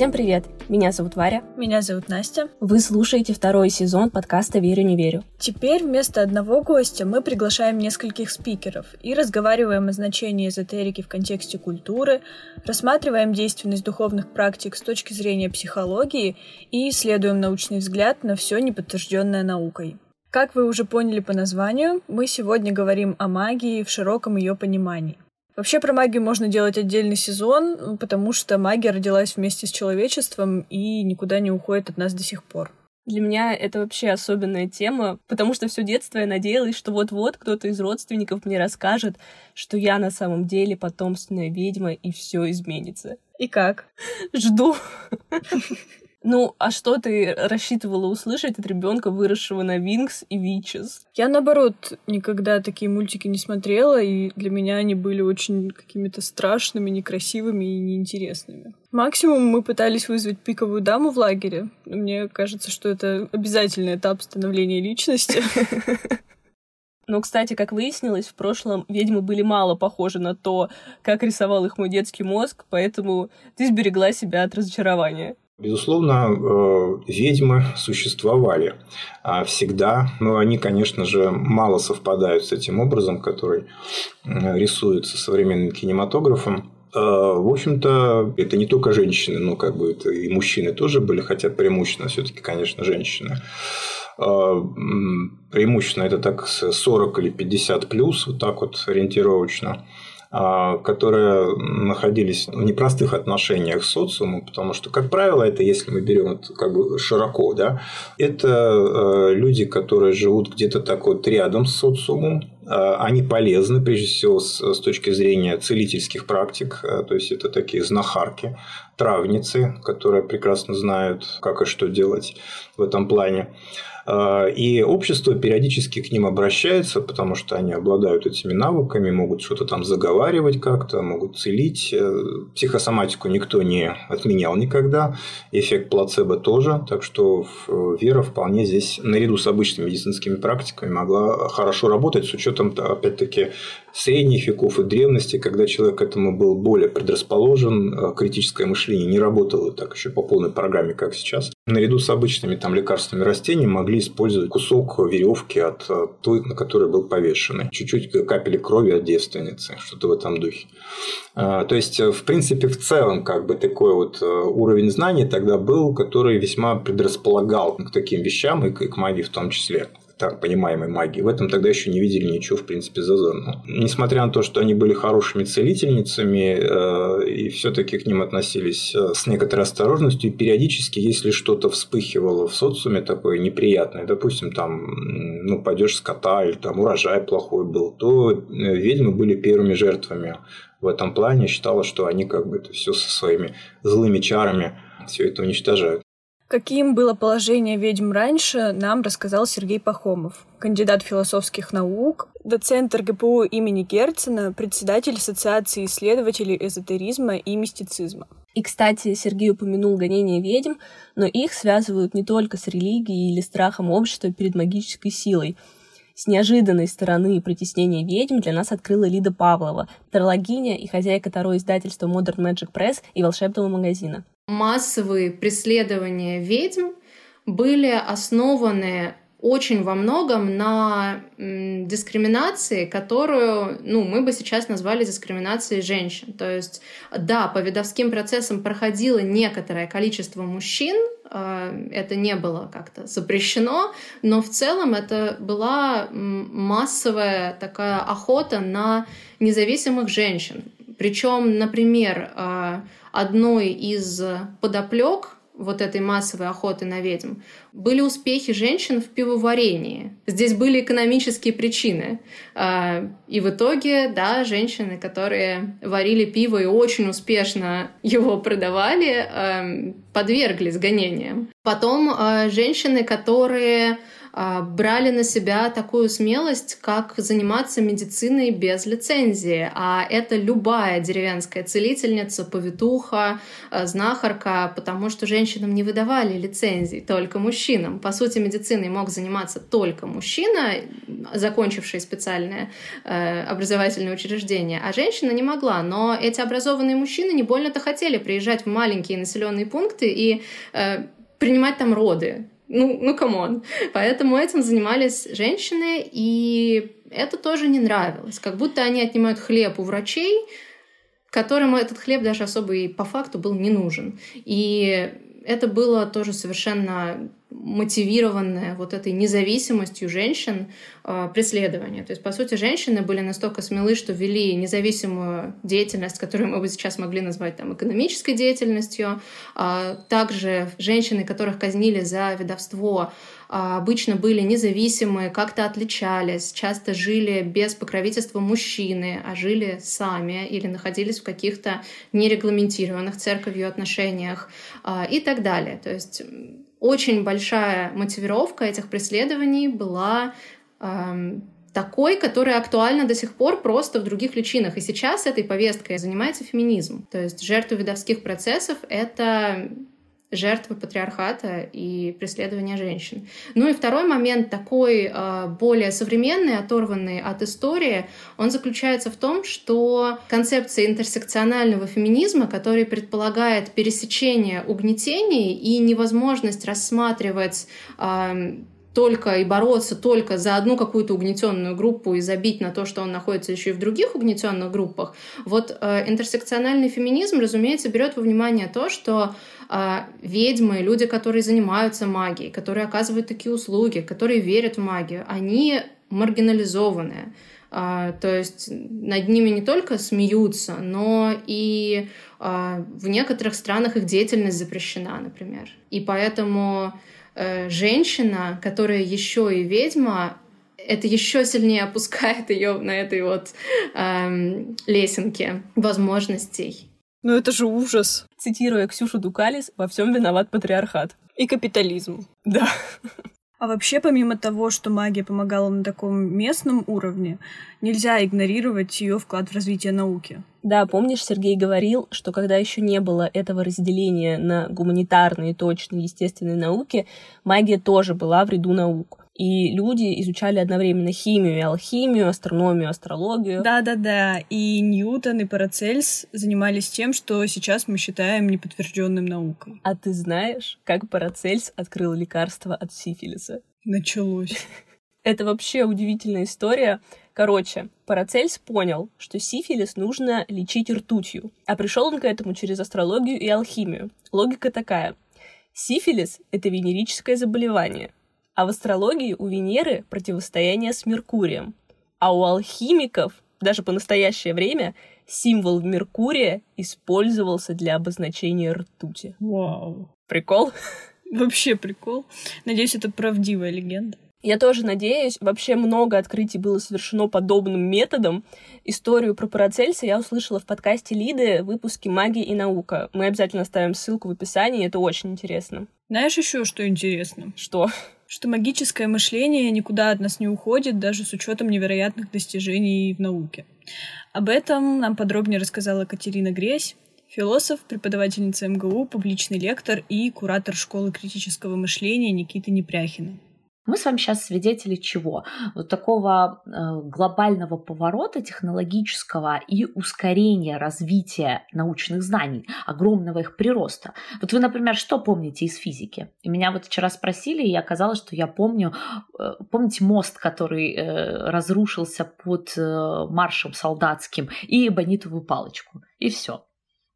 Всем привет! Меня зовут Варя. Меня зовут Настя. Вы слушаете второй сезон подкаста «Верю, не верю». Теперь вместо одного гостя мы приглашаем нескольких спикеров и разговариваем о значении эзотерики в контексте культуры, рассматриваем действенность духовных практик с точки зрения психологии и исследуем научный взгляд на все неподтвержденное наукой. Как вы уже поняли по названию, мы сегодня говорим о магии в широком ее понимании. Вообще про магию можно делать отдельный сезон, потому что магия родилась вместе с человечеством и никуда не уходит от нас до сих пор. Для меня это вообще особенная тема, потому что все детство я надеялась, что вот-вот кто-то из родственников мне расскажет, что я на самом деле потомственная ведьма и все изменится. И как? Жду. Ну, а что ты рассчитывала услышать от ребенка, выросшего на Винкс и Вичес? Я, наоборот, никогда такие мультики не смотрела, и для меня они были очень какими-то страшными, некрасивыми и неинтересными. Максимум мы пытались вызвать пиковую даму в лагере. Мне кажется, что это обязательный этап становления личности. Но, кстати, как выяснилось, в прошлом ведьмы были мало похожи на то, как рисовал их мой детский мозг, поэтому ты сберегла себя от разочарования. Безусловно, э, ведьмы существовали а всегда, но они, конечно же, мало совпадают с этим образом, который рисуется современным кинематографом. Э, в общем-то, это не только женщины, но как бы это и мужчины тоже были, хотя преимущественно все-таки, конечно, женщины. Э, преимущественно это так 40 или 50 плюс, вот так вот ориентировочно. А, которые находились в непростых отношениях с социумом, потому что, как правило, это, если мы берем это как бы широко, да, это э, люди, которые живут где-то так вот рядом с социумом, а, они полезны, прежде всего, с, точки зрения целительских практик. Э, то есть, это такие знахарки, травницы, которые прекрасно знают, как и что делать в этом плане. А, и общество периодически к ним обращается, потому что они обладают этими навыками, могут что-то там заговаривать как-то, могут целить. Э, психосоматику никто не отменял никогда, эффект плацебо тоже, так что вера вполне здесь наряду с обычными медицинскими практиками могла хорошо работать с учетом, опять-таки, средних веков и древности, когда человек к этому был более предрасположен, э, критическое мышление не работало так еще по полной программе, как сейчас. Наряду с обычными там, лекарственными растениями могли использовать кусок веревки от э, той, на которой был повешенный. Чуть-чуть капели крови от девственницы, что-то в этом духе. А, то есть, в принципе, в целом, как бы такой вот э, уровень знаний тогда был, который весьма предрасполагал к таким вещам и к магии в том числе так понимаемой магии. В этом тогда еще не видели ничего, в принципе, зазорного. Несмотря на то, что они были хорошими целительницами э, и все-таки к ним относились э, с некоторой осторожностью, и периодически, если что-то вспыхивало в социуме такое неприятное, допустим, там, ну, пойдешь скота или там урожай плохой был, то э, ведьмы были первыми жертвами в этом плане. Считала, что они как бы это все со своими злыми чарами все это уничтожают. Каким было положение ведьм раньше, нам рассказал Сергей Пахомов, кандидат философских наук, доцент РГПУ имени Герцена, председатель Ассоциации исследователей эзотеризма и мистицизма. И, кстати, Сергей упомянул гонение ведьм, но их связывают не только с религией или страхом общества перед магической силой. С неожиданной стороны притеснения ведьм для нас открыла Лида Павлова, тарологиня и хозяйка второго издательства Modern Magic Press и волшебного магазина массовые преследования ведьм были основаны очень во многом на дискриминации, которую ну, мы бы сейчас назвали дискриминацией женщин. То есть, да, по видовским процессам проходило некоторое количество мужчин, а, это не было как-то запрещено, но в целом это была массовая такая охота на независимых женщин. Причем, например, а, одной из подоплек вот этой массовой охоты на ведьм, были успехи женщин в пивоварении. Здесь были экономические причины. А, и в итоге, да, женщины, которые варили пиво и очень успешно его продавали, а, подверглись гонениям. Потом а, женщины, которые брали на себя такую смелость, как заниматься медициной без лицензии. А это любая деревенская целительница, повитуха, а, знахарка, потому что женщинам не выдавали лицензий, только мужчинам. По сути, медициной мог заниматься только мужчина, закончивший специальное э, образовательное учреждение, а женщина не могла. Но эти образованные мужчины не больно-то хотели приезжать в маленькие населенные пункты и э, принимать там роды. Ну, ну, come on. Поэтому этим занимались женщины, и это тоже не нравилось. Как будто они отнимают хлеб у врачей, которым этот хлеб даже особо и по факту был не нужен. И это было тоже совершенно мотивированное вот этой независимостью женщин э, преследование. То есть, по сути, женщины были настолько смелы, что вели независимую деятельность, которую мы бы сейчас могли назвать там, экономической деятельностью. Э, также женщины, которых казнили за ведовство, а, обычно были независимые, как-то отличались, часто жили без покровительства мужчины, а жили сами или находились в каких-то нерегламентированных церковью отношениях а, и так далее. То есть очень большая мотивировка этих преследований была эм, такой, которая актуальна до сих пор просто в других личинах. И сейчас этой повесткой занимается феминизм. То есть жертвы видовских процессов — это жертвы патриархата и преследования женщин. Ну и второй момент, такой э, более современный, оторванный от истории, он заключается в том, что концепция интерсекционального феминизма, который предполагает пересечение угнетений и невозможность рассматривать только и бороться только за одну какую-то угнетенную группу и забить на то, что он находится еще и в других угнетенных группах. Вот э, интерсекциональный феминизм, разумеется, берет во внимание то, что э, ведьмы, люди, которые занимаются магией, которые оказывают такие услуги, которые верят в магию, они маргинализованные. Uh, то есть над ними не только смеются, но и uh, в некоторых странах их деятельность запрещена, например. И поэтому женщина, которая еще и ведьма, это еще сильнее опускает ее на этой вот эм, лесенке возможностей. Ну это же ужас. Цитируя Ксюшу Дукалис, во всем виноват патриархат. И капитализм. Да. А вообще, помимо того, что магия помогала на таком местном уровне, нельзя игнорировать ее вклад в развитие науки. Да, помнишь, Сергей говорил, что когда еще не было этого разделения на гуманитарные, точные, естественные науки, магия тоже была в ряду наук. И люди изучали одновременно химию и алхимию, астрономию, астрологию. Да-да-да. И Ньютон и Парацельс занимались тем, что сейчас мы считаем неподтвержденным наукой. А ты знаешь, как Парацельс открыл лекарство от сифилиса? Началось. Это вообще удивительная история. Короче, Парацельс понял, что сифилис нужно лечить ртутью, а пришел он к этому через астрологию и алхимию. Логика такая. Сифилис — это венерическое заболевание, а в астрологии у Венеры противостояние с Меркурием. А у алхимиков даже по настоящее время символ Меркурия использовался для обозначения ртути. Вау. Прикол? Вообще прикол. Надеюсь, это правдивая легенда. Я тоже надеюсь. Вообще много открытий было совершено подобным методом. Историю про Парацельса я услышала в подкасте Лиды в выпуске «Магия и наука». Мы обязательно оставим ссылку в описании, это очень интересно. Знаешь еще, что интересно? Что? Что магическое мышление никуда от нас не уходит, даже с учетом невероятных достижений в науке. Об этом нам подробнее рассказала Катерина Гресь, философ, преподавательница МГУ, публичный лектор и куратор школы критического мышления Никиты Непряхина. Мы с вами сейчас свидетели чего? Вот такого э, глобального поворота технологического и ускорения развития научных знаний, огромного их прироста. Вот вы, например, что помните из физики? Меня вот вчера спросили, и оказалось, что я помню, э, помните мост, который э, разрушился под маршем солдатским, и эбонитовую палочку, и все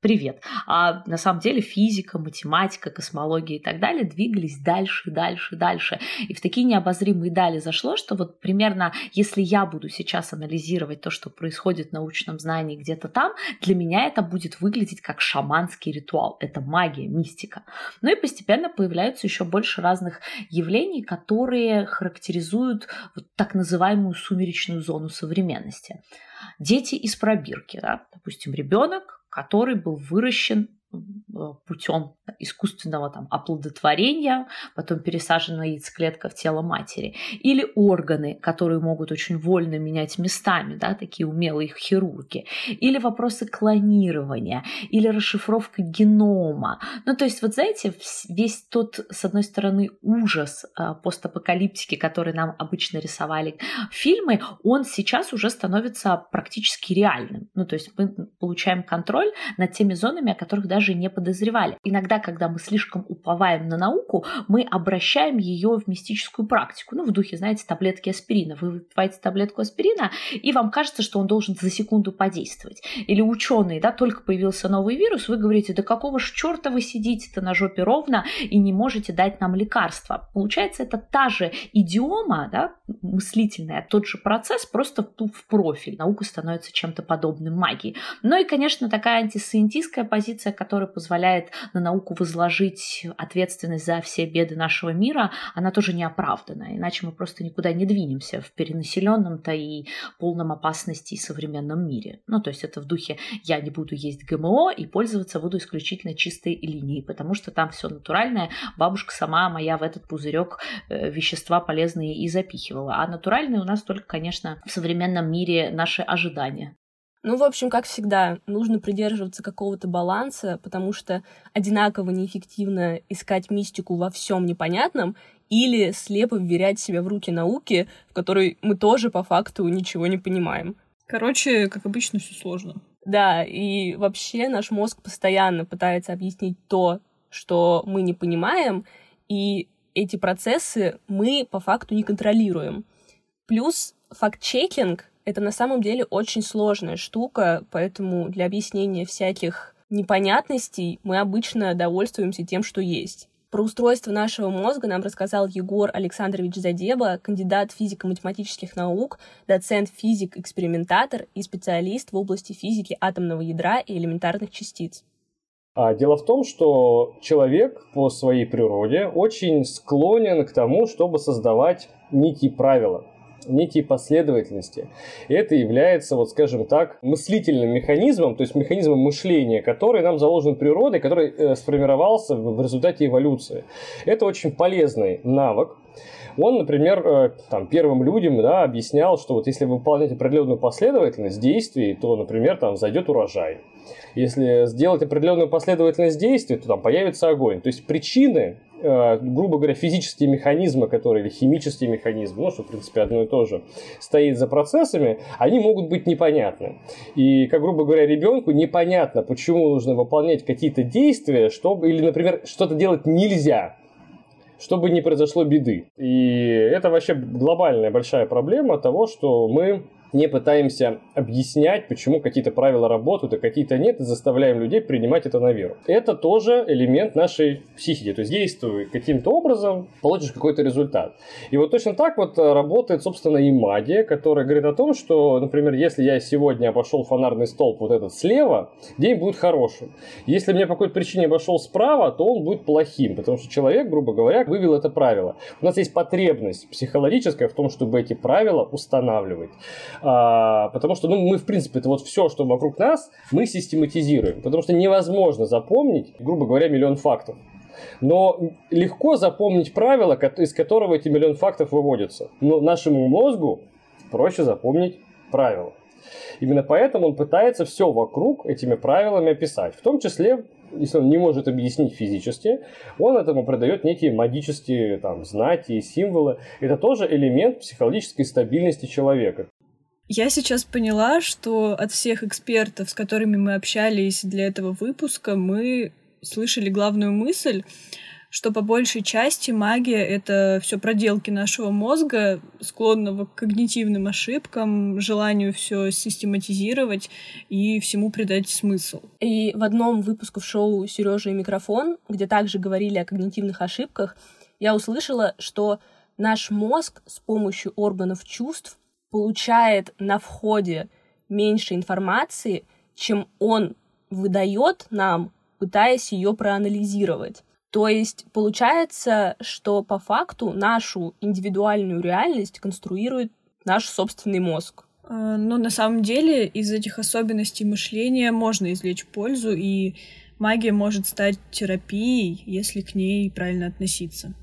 привет. А на самом деле физика, математика, космология и так далее двигались дальше, дальше, дальше. И в такие необозримые дали зашло, что вот примерно, если я буду сейчас анализировать то, что происходит в научном знании где-то там, для меня это будет выглядеть как шаманский ритуал. Это магия, мистика. Ну и постепенно появляются еще больше разных явлений, которые характеризуют вот так называемую сумеречную зону современности. Дети из пробирки, да? допустим, ребенок который был выращен путем искусственного там, оплодотворения, потом пересажена яйцеклетка в тело матери, или органы, которые могут очень вольно менять местами, да, такие умелые хирурги, или вопросы клонирования, или расшифровка генома. Ну, то есть, вот знаете, весь тот, с одной стороны, ужас э, постапокалиптики, который нам обычно рисовали фильмы, он сейчас уже становится практически реальным. Ну, то есть мы получаем контроль над теми зонами, о которых даже не подозревали. Иногда, когда мы слишком уповаем на науку, мы обращаем ее в мистическую практику. Ну, в духе, знаете, таблетки аспирина. Вы выпиваете таблетку аспирина, и вам кажется, что он должен за секунду подействовать. Или ученые, да, только появился новый вирус, вы говорите, да какого ж черта вы сидите-то на жопе ровно и не можете дать нам лекарства. Получается, это та же идиома, да, мыслительная, тот же процесс, просто в профиль. Наука становится чем-то подобным магии. Ну и, конечно, такая антисциентистская позиция, которая позволяет на науку возложить ответственность за все беды нашего мира, она тоже не оправдана. Иначе мы просто никуда не двинемся в перенаселенном-то и полном опасности современном мире. Ну, то есть это в духе «я не буду есть ГМО и пользоваться буду исключительно чистой линией, потому что там все натуральное. Бабушка сама моя в этот пузырек э, вещества полезные и запихивала. А натуральные у нас только, конечно, в современном мире наши ожидания. Ну, в общем, как всегда, нужно придерживаться какого-то баланса, потому что одинаково неэффективно искать мистику во всем непонятном или слепо вверять себя в руки науки, в которой мы тоже по факту ничего не понимаем. Короче, как обычно, все сложно. Да, и вообще наш мозг постоянно пытается объяснить то, что мы не понимаем, и эти процессы мы по факту не контролируем. Плюс факт-чекинг — это на самом деле очень сложная штука, поэтому для объяснения всяких непонятностей мы обычно довольствуемся тем, что есть. Про устройство нашего мозга нам рассказал Егор Александрович Задеба, кандидат физико-математических наук, доцент физик-экспериментатор и специалист в области физики атомного ядра и элементарных частиц. А дело в том, что человек по своей природе очень склонен к тому, чтобы создавать некие правила некие последовательности. Это является, вот скажем так, мыслительным механизмом, то есть механизмом мышления, который нам заложен природой, который э, сформировался в результате эволюции. Это очень полезный навык, он, например, э, там, первым людям да, объяснял, что вот если вы выполняете определенную последовательность действий, то, например, там зайдет урожай. Если сделать определенную последовательность действий, то там появится огонь. То есть причины грубо говоря, физические механизмы, которые, или химические механизмы, ну, что, в принципе, одно и то же, стоит за процессами, они могут быть непонятны. И, как, грубо говоря, ребенку непонятно, почему нужно выполнять какие-то действия, чтобы, или, например, что-то делать нельзя, чтобы не произошло беды. И это вообще глобальная большая проблема того, что мы не пытаемся объяснять, почему какие-то правила работают, а какие-то нет, и заставляем людей принимать это на веру. Это тоже элемент нашей психики. То есть действуй каким-то образом, получишь какой-то результат. И вот точно так вот работает, собственно, и магия, которая говорит о том, что, например, если я сегодня обошел фонарный столб вот этот слева, день будет хорошим. Если мне по какой-то причине обошел справа, то он будет плохим, потому что человек, грубо говоря, вывел это правило. У нас есть потребность психологическая в том, чтобы эти правила устанавливать. А, потому что ну, мы, в принципе, это вот все, что вокруг нас, мы систематизируем. Потому что невозможно запомнить, грубо говоря, миллион фактов. Но легко запомнить правило, из которого эти миллион фактов выводятся. Но нашему мозгу проще запомнить правила. Именно поэтому он пытается все вокруг этими правилами описать. В том числе, если он не может объяснить физически, он этому придает некие магические там, знаки и символы. Это тоже элемент психологической стабильности человека. Я сейчас поняла, что от всех экспертов, с которыми мы общались для этого выпуска, мы слышали главную мысль, что по большей части магия — это все проделки нашего мозга, склонного к когнитивным ошибкам, желанию все систематизировать и всему придать смысл. И в одном выпуске шоу Сережа и микрофон, где также говорили о когнитивных ошибках, я услышала, что наш мозг с помощью органов чувств получает на входе меньше информации, чем он выдает нам, пытаясь ее проанализировать. То есть получается, что по факту нашу индивидуальную реальность конструирует наш собственный мозг. Э, Но ну, на самом деле из этих особенностей мышления можно извлечь пользу и магия может стать терапией, если к ней правильно относиться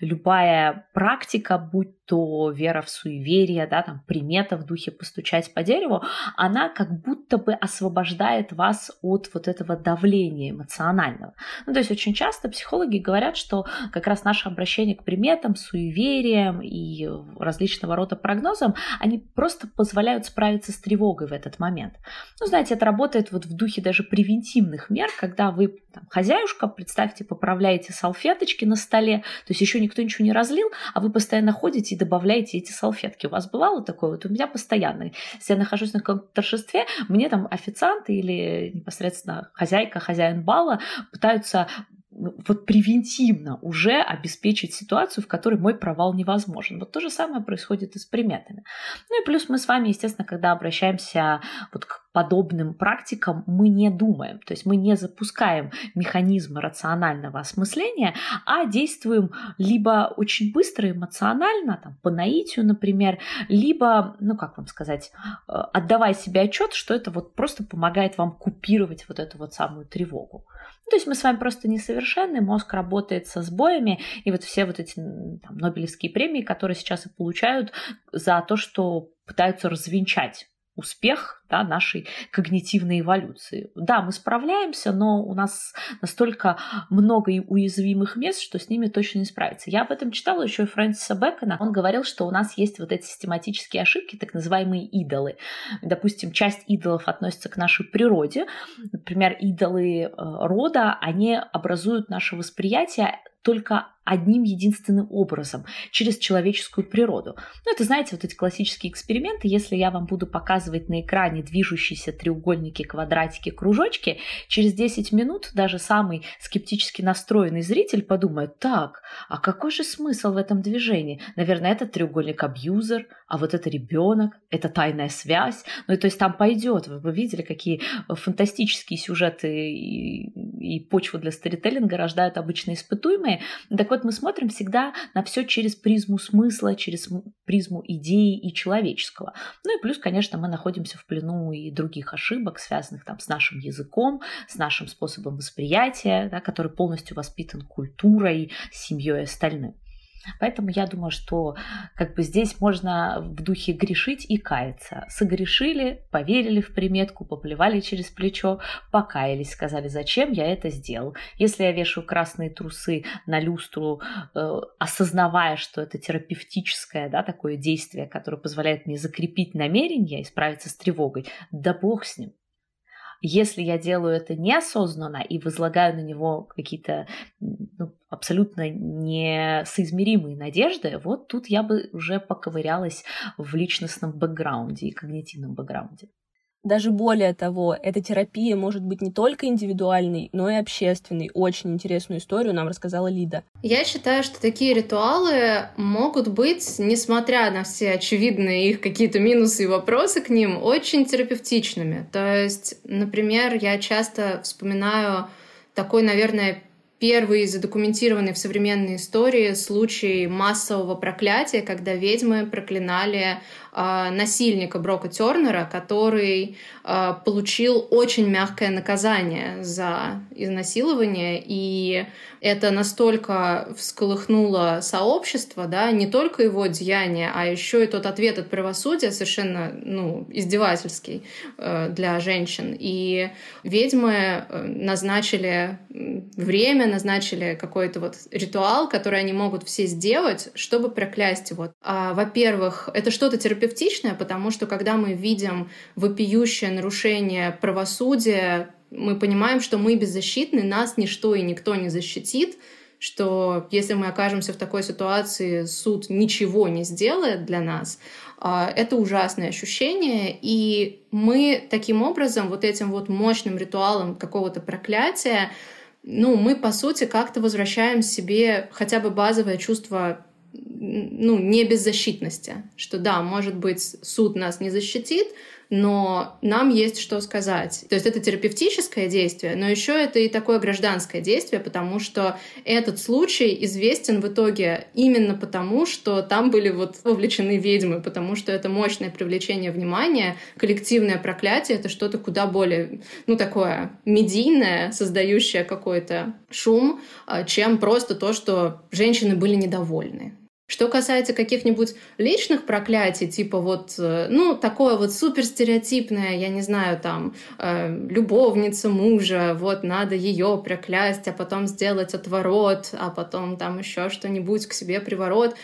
любая практика, будь то вера в суеверие, да, там, примета в духе постучать по дереву, она как будто бы освобождает вас от вот этого давления эмоционального. Ну, то есть очень часто психологи говорят, что как раз наше обращение к приметам, суевериям и различного рода прогнозам, они просто позволяют справиться с тревогой в этот момент. Ну, знаете, это работает вот в духе даже превентивных мер, когда вы там, хозяюшка, представьте, поправляете салфеточки на столе, то есть еще никто ничего не разлил, а вы постоянно ходите добавляете эти салфетки. У вас бывало такое? Вот у меня постоянно. Если я нахожусь на каком-то торжестве, мне там официанты или непосредственно хозяйка, хозяин бала пытаются ну, вот превентивно уже обеспечить ситуацию, в которой мой провал невозможен. Вот то же самое происходит и с приметами. Ну и плюс мы с вами, естественно, когда обращаемся вот к подобным практикам, мы не думаем, то есть мы не запускаем механизмы рационального осмысления, а действуем либо очень быстро эмоционально, там, по наитию, например, либо, ну как вам сказать, э, отдавая себе отчет, что это вот просто помогает вам купировать вот эту вот самую тревогу. Ну, то есть мы с вами просто несовершенны, мозг работает со сбоями, и вот все вот эти там, Нобелевские премии, которые сейчас и получают за то, что пытаются развенчать успех да, нашей когнитивной эволюции. Да, мы справляемся, но у нас настолько много уязвимых мест, что с ними точно не справиться. Я об этом читала еще и Фрэнсиса Бэкона. Он говорил, что у нас есть вот эти систематические ошибки, так называемые идолы. Допустим, часть идолов относится к нашей природе. Например, идолы э, рода, они образуют наше восприятие только одним единственным образом, через человеческую природу. Ну, это, знаете, вот эти классические эксперименты, если я вам буду показывать на экране движущиеся треугольники, квадратики, кружочки, через 10 минут даже самый скептически настроенный зритель подумает, так, а какой же смысл в этом движении? Наверное, это треугольник абьюзер, а вот это ребенок, это тайная связь. Ну, и то есть там пойдет. Вы бы видели, какие фантастические сюжеты и, и почву для сторителлинга рождают обычно испытуемые. Так вот, мы смотрим всегда на все через призму смысла, через призму идеи и человеческого. Ну и плюс, конечно, мы находимся в плену и других ошибок, связанных там с нашим языком, с нашим способом восприятия, да, который полностью воспитан культурой, семьей и остальным. Поэтому я думаю, что как бы здесь можно в духе грешить и каяться. Согрешили, поверили в приметку, поплевали через плечо, покаялись, сказали, зачем я это сделал. Если я вешаю красные трусы на люстру, э, осознавая, что это терапевтическое да, такое действие, которое позволяет мне закрепить намерение и справиться с тревогой, да бог с ним. Если я делаю это неосознанно и возлагаю на него какие-то ну, абсолютно несоизмеримые надежды, вот тут я бы уже поковырялась в личностном бэкграунде и когнитивном бэкграунде. Даже более того, эта терапия может быть не только индивидуальной, но и общественной. Очень интересную историю нам рассказала Лида. Я считаю, что такие ритуалы могут быть, несмотря на все очевидные их какие-то минусы и вопросы к ним, очень терапевтичными. То есть, например, я часто вспоминаю такой, наверное, первый задокументированный в современной истории случай массового проклятия, когда ведьмы проклинали насильника Брока Тернера, который э, получил очень мягкое наказание за изнасилование, и это настолько всколыхнуло сообщество, да, не только его деяние, а еще и тот ответ от правосудия совершенно, ну, издевательский э, для женщин. И ведьмы э, назначили время, назначили какой-то вот ритуал, который они могут все сделать, чтобы проклясть его. А, во-первых, это что-то терапевтичное, потому что когда мы видим вопиющее нарушение правосудия, мы понимаем, что мы беззащитны, нас ничто и никто не защитит, что если мы окажемся в такой ситуации, суд ничего не сделает для нас, а, это ужасное ощущение, и мы таким образом, вот этим вот мощным ритуалом какого-то проклятия, ну, мы, по сути, как-то возвращаем себе хотя бы базовое чувство ну, не беззащитности. Что да, может быть, суд нас не защитит, но нам есть что сказать. То есть это терапевтическое действие, но еще это и такое гражданское действие, потому что этот случай известен в итоге именно потому, что там были вот вовлечены ведьмы, потому что это мощное привлечение внимания, коллективное проклятие — это что-то куда более, ну, такое медийное, создающее какой-то шум, а, чем просто то, что женщины были недовольны. Что касается каких-нибудь личных проклятий, типа вот, э, ну, такое вот супер стереотипное, я не знаю, там, э, любовница мужа, вот надо ее проклясть, а потом сделать отворот, а потом там еще что-нибудь к себе приворот.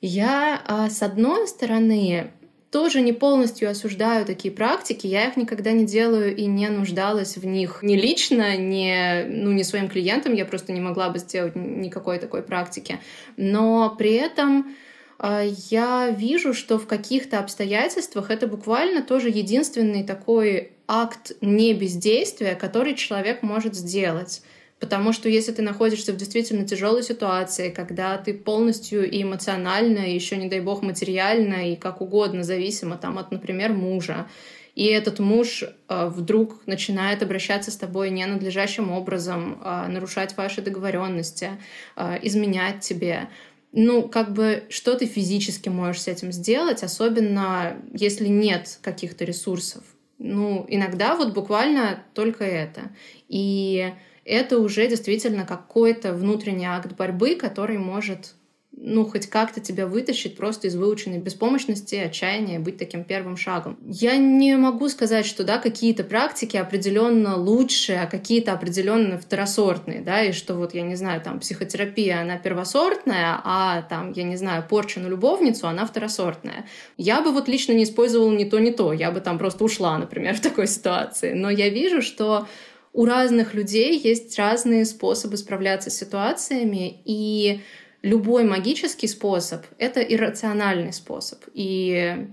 Я, э, с одной стороны, тоже не полностью осуждаю такие практики, я их никогда не делаю и не нуждалась в них ни лично, ни, ну, ни своим клиентам, я просто не могла бы сделать никакой такой практики. Но при этом э, я вижу, что в каких-то обстоятельствах это буквально тоже единственный такой акт не бездействия, который человек может сделать. Потому что если ты находишься в действительно тяжелой ситуации, когда ты полностью и эмоционально, и еще, не дай бог, материально, и как угодно зависима там, от, например, мужа, и этот муж э, вдруг начинает обращаться с тобой ненадлежащим образом, э, нарушать ваши договоренности, э, изменять тебе, ну, как бы, что ты физически можешь с этим сделать, особенно если нет каких-то ресурсов. Ну, иногда вот буквально только это. И это уже действительно какой-то внутренний акт борьбы, который может ну, хоть как-то тебя вытащить просто из выученной беспомощности, отчаяния, быть таким первым шагом. Я не могу сказать, что, да, какие-то практики определенно лучше, а какие-то определенно второсортные, да, и что вот, я не знаю, там, психотерапия, она первосортная, а там, я не знаю, порча на любовницу, она второсортная. Я бы вот лично не использовала ни то, ни то, я бы там просто ушла, например, в такой ситуации. Но я вижу, что у разных людей есть разные способы справляться с ситуациями, и любой магический способ — это иррациональный способ. И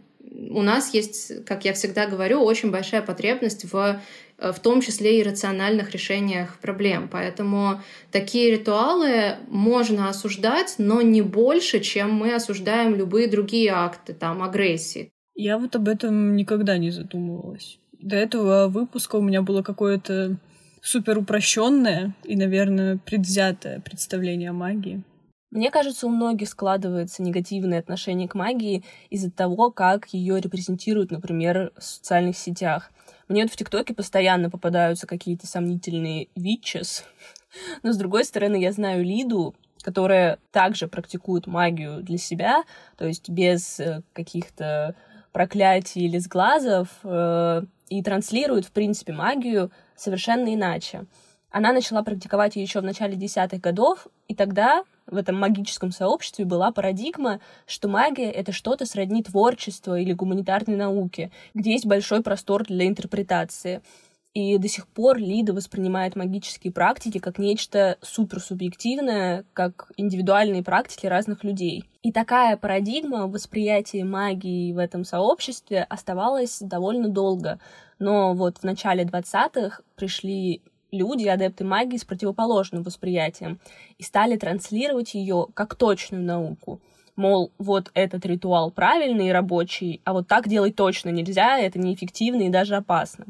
у нас есть, как я всегда говорю, очень большая потребность в в том числе и рациональных решениях проблем. Поэтому такие ритуалы можно осуждать, но не больше, чем мы осуждаем любые другие акты там, агрессии. Я вот об этом никогда не задумывалась. До этого выпуска у меня было какое-то супер упрощенное и, наверное, предвзятое представление о магии. Мне кажется, у многих складывается негативное отношение к магии из-за того, как ее репрезентируют, например, в социальных сетях. Мне вот в ТикТоке постоянно попадаются какие-то сомнительные витчес, но, с другой стороны, я знаю Лиду, которая также практикует магию для себя, то есть без э, каких-то проклятий или сглазов, э, и транслирует, в принципе, магию совершенно иначе. Она начала практиковать ее еще в начале десятых годов, и тогда в этом магическом сообществе была парадигма, что магия — это что-то сродни творчества или гуманитарной науки, где есть большой простор для интерпретации. И до сих пор Лида воспринимает магические практики как нечто суперсубъективное, как индивидуальные практики разных людей. И такая парадигма восприятия магии в этом сообществе оставалась довольно долго. Но вот в начале 20-х пришли люди, адепты магии с противоположным восприятием, и стали транслировать ее как точную науку. Мол, вот этот ритуал правильный и рабочий, а вот так делать точно нельзя, это неэффективно и даже опасно.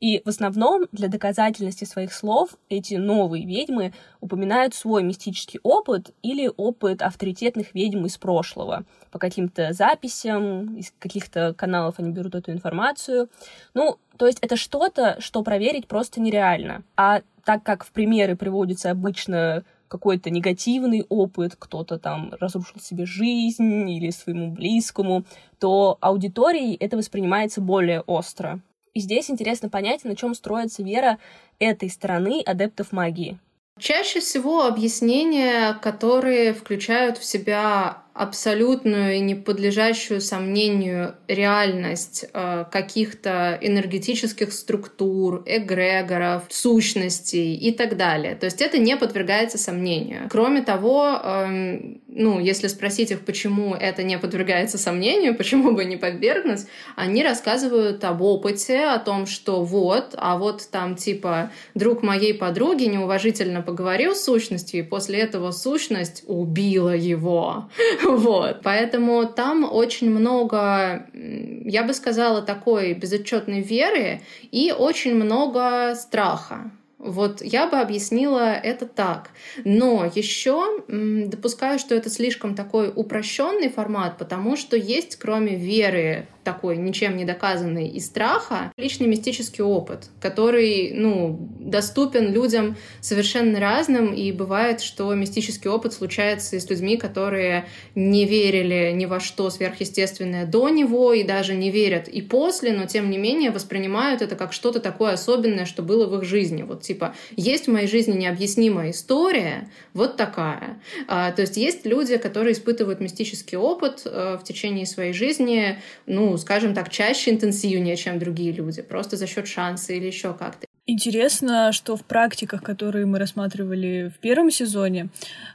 И в основном для доказательности своих слов эти новые ведьмы упоминают свой мистический опыт или опыт авторитетных ведьм из прошлого. По каким-то записям, из каких-то каналов они берут эту информацию. Ну, то есть это что-то, что проверить просто нереально. А так как в примеры приводится обычно какой-то негативный опыт, кто-то там разрушил себе жизнь или своему близкому, то аудиторией это воспринимается более остро. И здесь интересно понять, на чем строится вера этой стороны адептов магии. Чаще всего объяснения, которые включают в себя абсолютную и не подлежащую сомнению реальность э, каких-то энергетических структур, эгрегоров, сущностей и так далее. То есть это не подвергается сомнению. Кроме того, э, ну, если спросить их, почему это не подвергается сомнению, почему бы не подвергнуть, они рассказывают об опыте, о том, что вот, а вот там типа друг моей подруги неуважительно поговорил с сущностью, и после этого сущность убила его. Вот. Поэтому там очень много, я бы сказала, такой безотчетной веры и очень много страха. Вот я бы объяснила это так. Но еще допускаю, что это слишком такой упрощенный формат, потому что есть, кроме веры такой ничем не доказанный и страха, личный мистический опыт, который, ну, доступен людям совершенно разным, и бывает, что мистический опыт случается и с людьми, которые не верили ни во что сверхъестественное до него, и даже не верят и после, но тем не менее воспринимают это как что-то такое особенное, что было в их жизни. Вот типа, есть в моей жизни необъяснимая история, вот такая. А, то есть есть люди, которые испытывают мистический опыт а, в течение своей жизни, ну, скажем так, чаще, интенсивнее, чем другие люди, просто за счет шанса или еще как-то. Интересно, что в практиках, которые мы рассматривали в первом сезоне,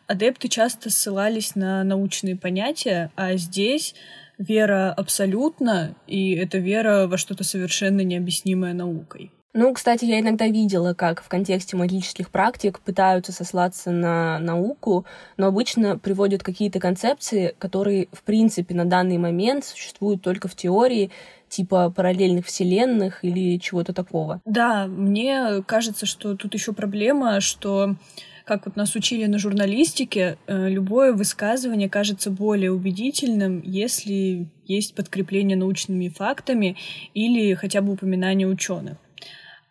адепты часто ссылались на научные понятия, а здесь вера абсолютно, и это вера во что-то совершенно необъяснимое наукой. Ну, кстати, я иногда видела, как в контексте магических практик пытаются сослаться на науку, но обычно приводят какие-то концепции, которые, в принципе, на данный момент существуют только в теории, типа параллельных вселенных или чего-то такого. Да, мне кажется, что тут еще проблема, что как вот нас учили на журналистике, э, любое высказывание кажется более убедительным, если есть подкрепление научными фактами или хотя бы упоминание ученых.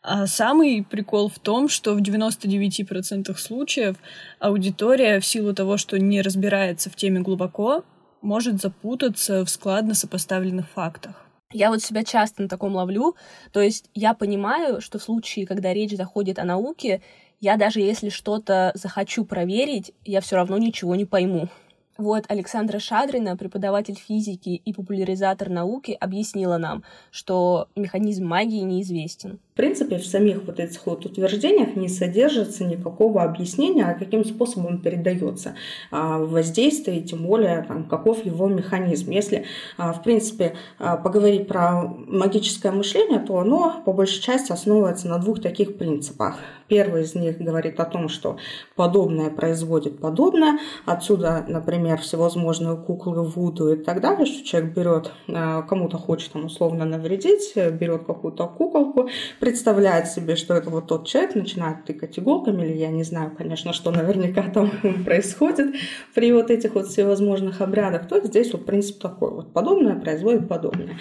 А самый прикол в том, что в 99% случаев аудитория в силу того, что не разбирается в теме глубоко, может запутаться в складно сопоставленных фактах. Я вот себя часто на таком ловлю. То есть я понимаю, что в случае, когда речь заходит о науке, я даже если что-то захочу проверить, я все равно ничего не пойму. Вот Александра Шадрина, преподаватель физики и популяризатор науки, объяснила нам, что механизм магии неизвестен. В принципе, в самих вот этих вот утверждениях не содержится никакого объяснения, а каким способом передается а, воздействие, тем более там, каков его механизм. Если, а, в принципе, а, поговорить про магическое мышление, то оно по большей части основывается на двух таких принципах. Первый из них говорит о том, что подобное производит подобное. Отсюда, например, всевозможные куклы Вуду и так далее, что человек берет, кому-то хочет там условно навредить, берет какую-то куколку, представляет себе, что это вот тот человек, начинает тыкать иголками, или я не знаю, конечно, что наверняка там происходит при вот этих вот всевозможных обрядах, то здесь вот принцип такой, вот подобное производит подобное.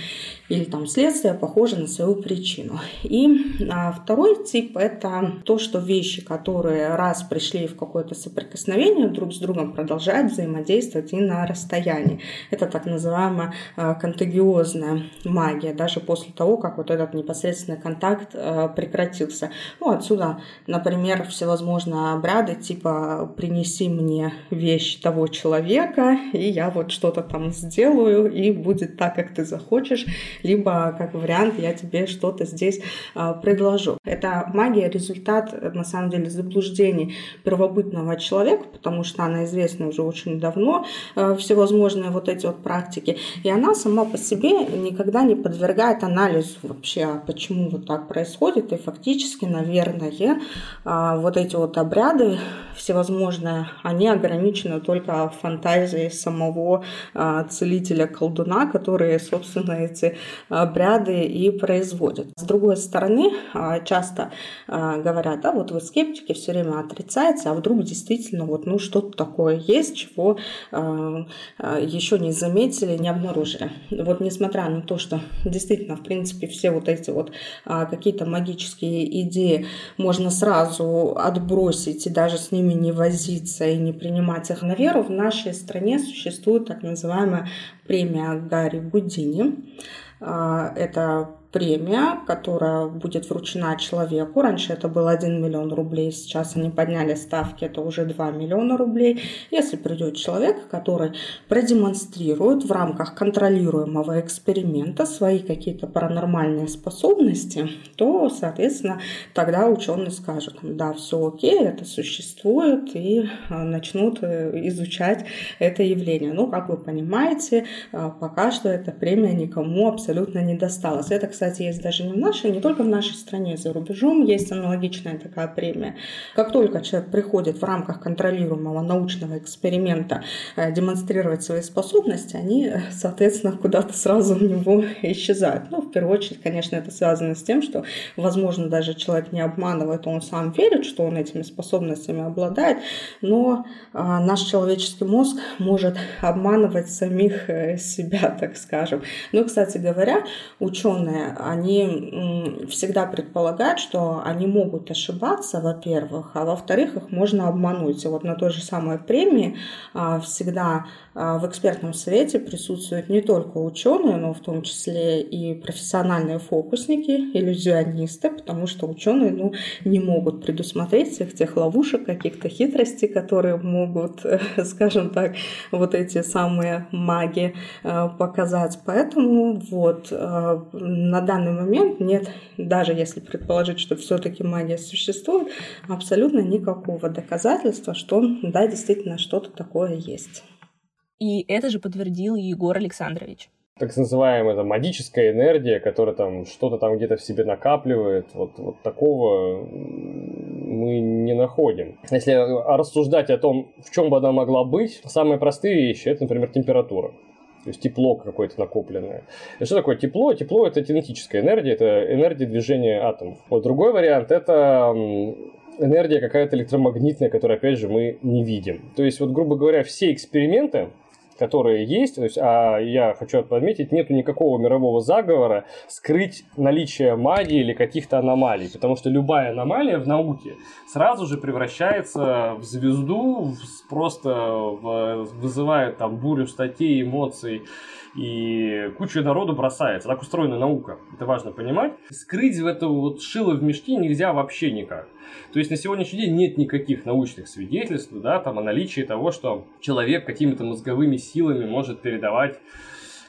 Или там следствие похоже на свою причину. И а, второй тип – это то, что вещи, которые раз пришли в какое-то соприкосновение друг с другом, продолжают взаимодействовать и на расстоянии. Это так называемая а, контагиозная магия, даже после того, как вот этот непосредственный контакт Э, прекратился. Ну, отсюда, например, всевозможные обряды, типа «принеси мне вещь того человека, и я вот что-то там сделаю, и будет так, как ты захочешь», либо, как вариант, я тебе что-то здесь э, предложу. Это магия – результат, на самом деле, заблуждений первобытного человека, потому что она известна уже очень давно, э, всевозможные вот эти вот практики, и она сама по себе никогда не подвергает анализу вообще, а почему вот так происходит и фактически, наверное, а, вот эти вот обряды всевозможные, они ограничены только фантазией самого а, целителя-колдуна, которые, собственно, эти обряды и производят. С другой стороны, а, часто говорят, да, вот вы скептики все время отрицаете, а вдруг действительно вот, ну, что-то такое есть, чего еще не заметили, не обнаружили. Вот несмотря на то, что действительно, в принципе, все вот эти вот какие какие-то магические идеи можно сразу отбросить и даже с ними не возиться и не принимать их на веру, в нашей стране существует так называемая премия Гарри Гудини. А, это премия, которая будет вручена человеку. Раньше это был 1 миллион рублей, сейчас они подняли ставки, это уже 2 миллиона рублей. Если придет человек, который продемонстрирует в рамках контролируемого эксперимента свои какие-то паранормальные способности, то, соответственно, тогда ученые скажут, да, все окей, это существует, и а, начнут э, изучать это явление. Ну, как вы понимаете, а, пока что эта премия никому абсолютно не досталась. Это, кстати, кстати, есть даже не в нашей, не только в нашей стране, за рубежом есть аналогичная такая премия. Как только человек приходит в рамках контролируемого научного эксперимента э, демонстрировать свои способности, они, э, соответственно, куда-то сразу у него исчезают. Ну, в первую очередь, конечно, это связано с тем, что, возможно, даже человек не обманывает, он сам верит, что он этими способностями обладает, но а, наш человеческий мозг может обманывать самих э, себя, так скажем. Но, кстати говоря, ученые, они всегда предполагают, что они могут ошибаться, во-первых, а во-вторых, их можно обмануть. И вот на той же самой премии а, всегда а, в экспертном совете присутствуют не только ученые, но в том числе и профессиональные фокусники, иллюзионисты, потому что ученые ну, не могут предусмотреть всех тех ловушек, каких-то хитростей, которые могут, скажем так, вот эти самые маги э, показать. Поэтому вот на данный момент нет, даже если предположить, что все-таки магия существует, абсолютно никакого доказательства, что да, действительно что-то такое есть. И это же подтвердил Егор Александрович так называемая там, магическая энергия, которая там что-то там где-то в себе накапливает, вот, вот такого мы не находим. Если рассуждать о том, в чем бы она могла быть, самые простые вещи, это, например, температура. То есть тепло какое-то накопленное. И что такое тепло? Тепло это кинетическая энергия, это энергия движения атомов. Вот другой вариант это энергия какая-то электромагнитная, которую, опять же, мы не видим. То есть, вот, грубо говоря, все эксперименты, которые есть, то есть, а я хочу отметить, нет никакого мирового заговора скрыть наличие магии или каких-то аномалий, потому что любая аномалия в науке сразу же превращается в звезду, просто в, вызывает там бурю статей, эмоций, и куча народу бросается. Так устроена наука, это важно понимать. Скрыть в это вот шило в мешке нельзя вообще никак. То есть на сегодняшний день нет никаких научных свидетельств да, там, о наличии того, что человек какими-то мозговыми силами может передавать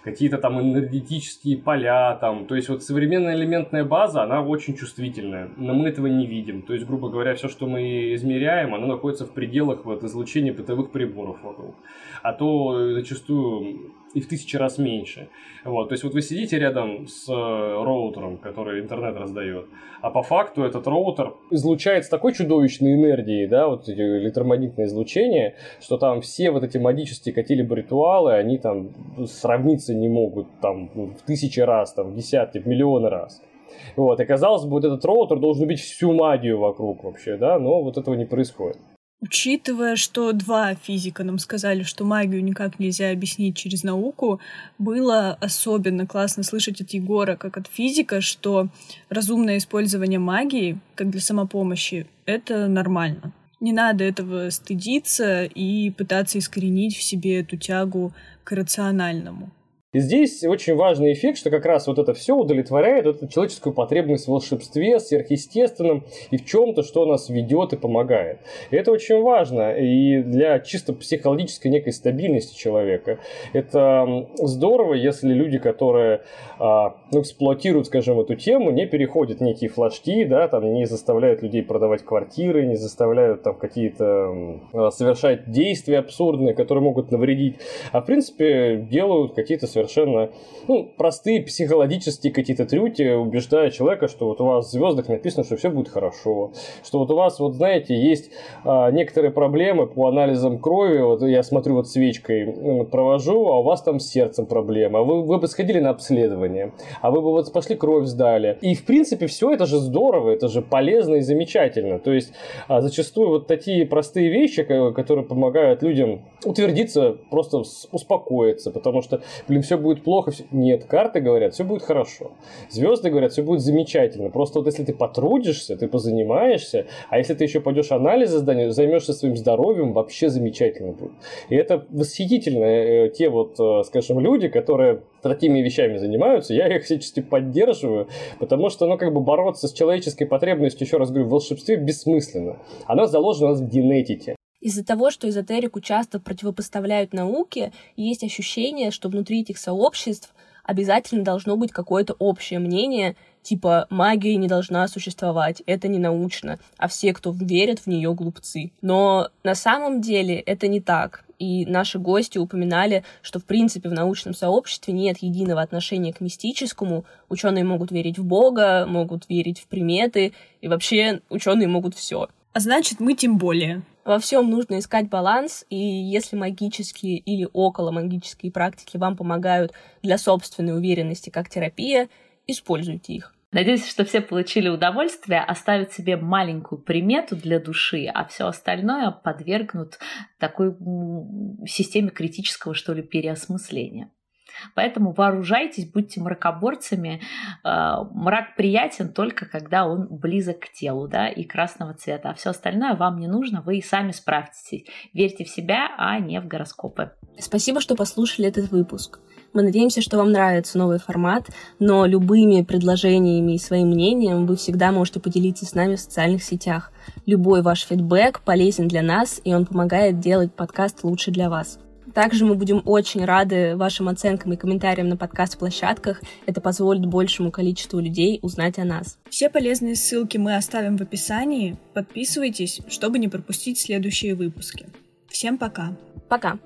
какие-то там энергетические поля, там, то есть вот современная элементная база, она очень чувствительная, но мы этого не видим, то есть, грубо говоря, все, что мы измеряем, оно находится в пределах вот излучения бытовых приборов вокруг, а то зачастую и в тысячи раз меньше. Вот, то есть вот вы сидите рядом с э, роутером, который интернет раздает, а по факту этот роутер излучает с такой чудовищной энергией, да, вот эти электромагнитные излучения, что там все вот эти магические какие-либо ритуалы, они там сравниться не могут там в тысячи раз, там в десятки, в миллионы раз. Вот, и казалось бы, вот этот роутер должен убить всю магию вокруг вообще, да, но вот этого не происходит. Учитывая, что два физика нам сказали, что магию никак нельзя объяснить через науку, было особенно классно слышать от Егора, как от физика, что разумное использование магии, как для самопомощи, это нормально. Не надо этого стыдиться и пытаться искоренить в себе эту тягу к рациональному. И здесь очень важный эффект, что как раз вот это все удовлетворяет эту человеческую потребность в волшебстве, сверхъестественном и в чем-то, что нас ведет и помогает. И это очень важно и для чисто психологической некой стабильности человека. Это здорово, если люди, которые а, ну, эксплуатируют, скажем, эту тему, не переходят некие флажки, да, там не заставляют людей продавать квартиры, не заставляют там какие-то совершать действия абсурдные, которые могут навредить, а в принципе делают какие-то совершенно совершенно ну, простые психологические какие-то трюки, убеждая человека, что вот у вас в звездах написано, что все будет хорошо, что вот у вас, вот знаете, есть а, некоторые проблемы по анализам крови, вот я смотрю вот свечкой провожу, а у вас там с сердцем проблема, вы, вы бы сходили на обследование, а вы бы вот пошли кровь сдали. И в принципе все это же здорово, это же полезно и замечательно. То есть а, зачастую вот такие простые вещи, которые помогают людям утвердиться, просто успокоиться, потому что, блин, все все будет плохо. Все... Нет, карты говорят, все будет хорошо. Звезды говорят, все будет замечательно. Просто вот если ты потрудишься, ты позанимаешься, а если ты еще пойдешь анализы займешься своим здоровьем, вообще замечательно будет. И это восхитительно. Э, те вот, э, скажем, люди, которые такими вещами занимаются, я их всячески поддерживаю, потому что, ну, как бы бороться с человеческой потребностью, еще раз говорю, в волшебстве бессмысленно. Она заложена у нас в генетике. Из-за того, что эзотерику часто противопоставляют науке, есть ощущение, что внутри этих сообществ обязательно должно быть какое-то общее мнение, Типа, магия не должна существовать, это не научно, а все, кто верят в нее, глупцы. Но на самом деле это не так. И наши гости упоминали, что в принципе в научном сообществе нет единого отношения к мистическому. Ученые могут верить в Бога, могут верить в приметы, и вообще ученые могут все. А значит, мы тем более. Во всем нужно искать баланс, и если магические или около магические практики вам помогают для собственной уверенности как терапия, используйте их. Надеюсь, что все получили удовольствие, оставят себе маленькую примету для души, а все остальное подвергнут такой системе критического, что ли, переосмысления. Поэтому вооружайтесь, будьте мракоборцами. Э, мрак приятен только когда он близок к телу да, и красного цвета. А все остальное вам не нужно, вы и сами справитесь. Верьте в себя, а не в гороскопы. Спасибо, что послушали этот выпуск. Мы надеемся, что вам нравится новый формат, но любыми предложениями и своим мнением вы всегда можете поделиться с нами в социальных сетях. Любой ваш фидбэк полезен для нас, и он помогает делать подкаст лучше для вас. Также мы будем очень рады вашим оценкам и комментариям на подкаст-площадках. Это позволит большему количеству людей узнать о нас. Все полезные ссылки мы оставим в описании. Подписывайтесь, чтобы не пропустить следующие выпуски. Всем пока. Пока.